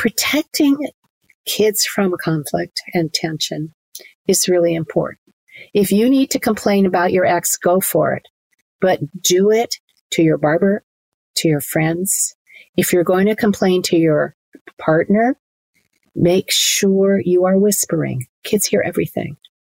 protecting kids from conflict and tension is really important. If you need to complain about your ex, go for it, but do it to your barber, to your friends. If you're going to complain to your partner, make sure you are whispering. Kids hear everything.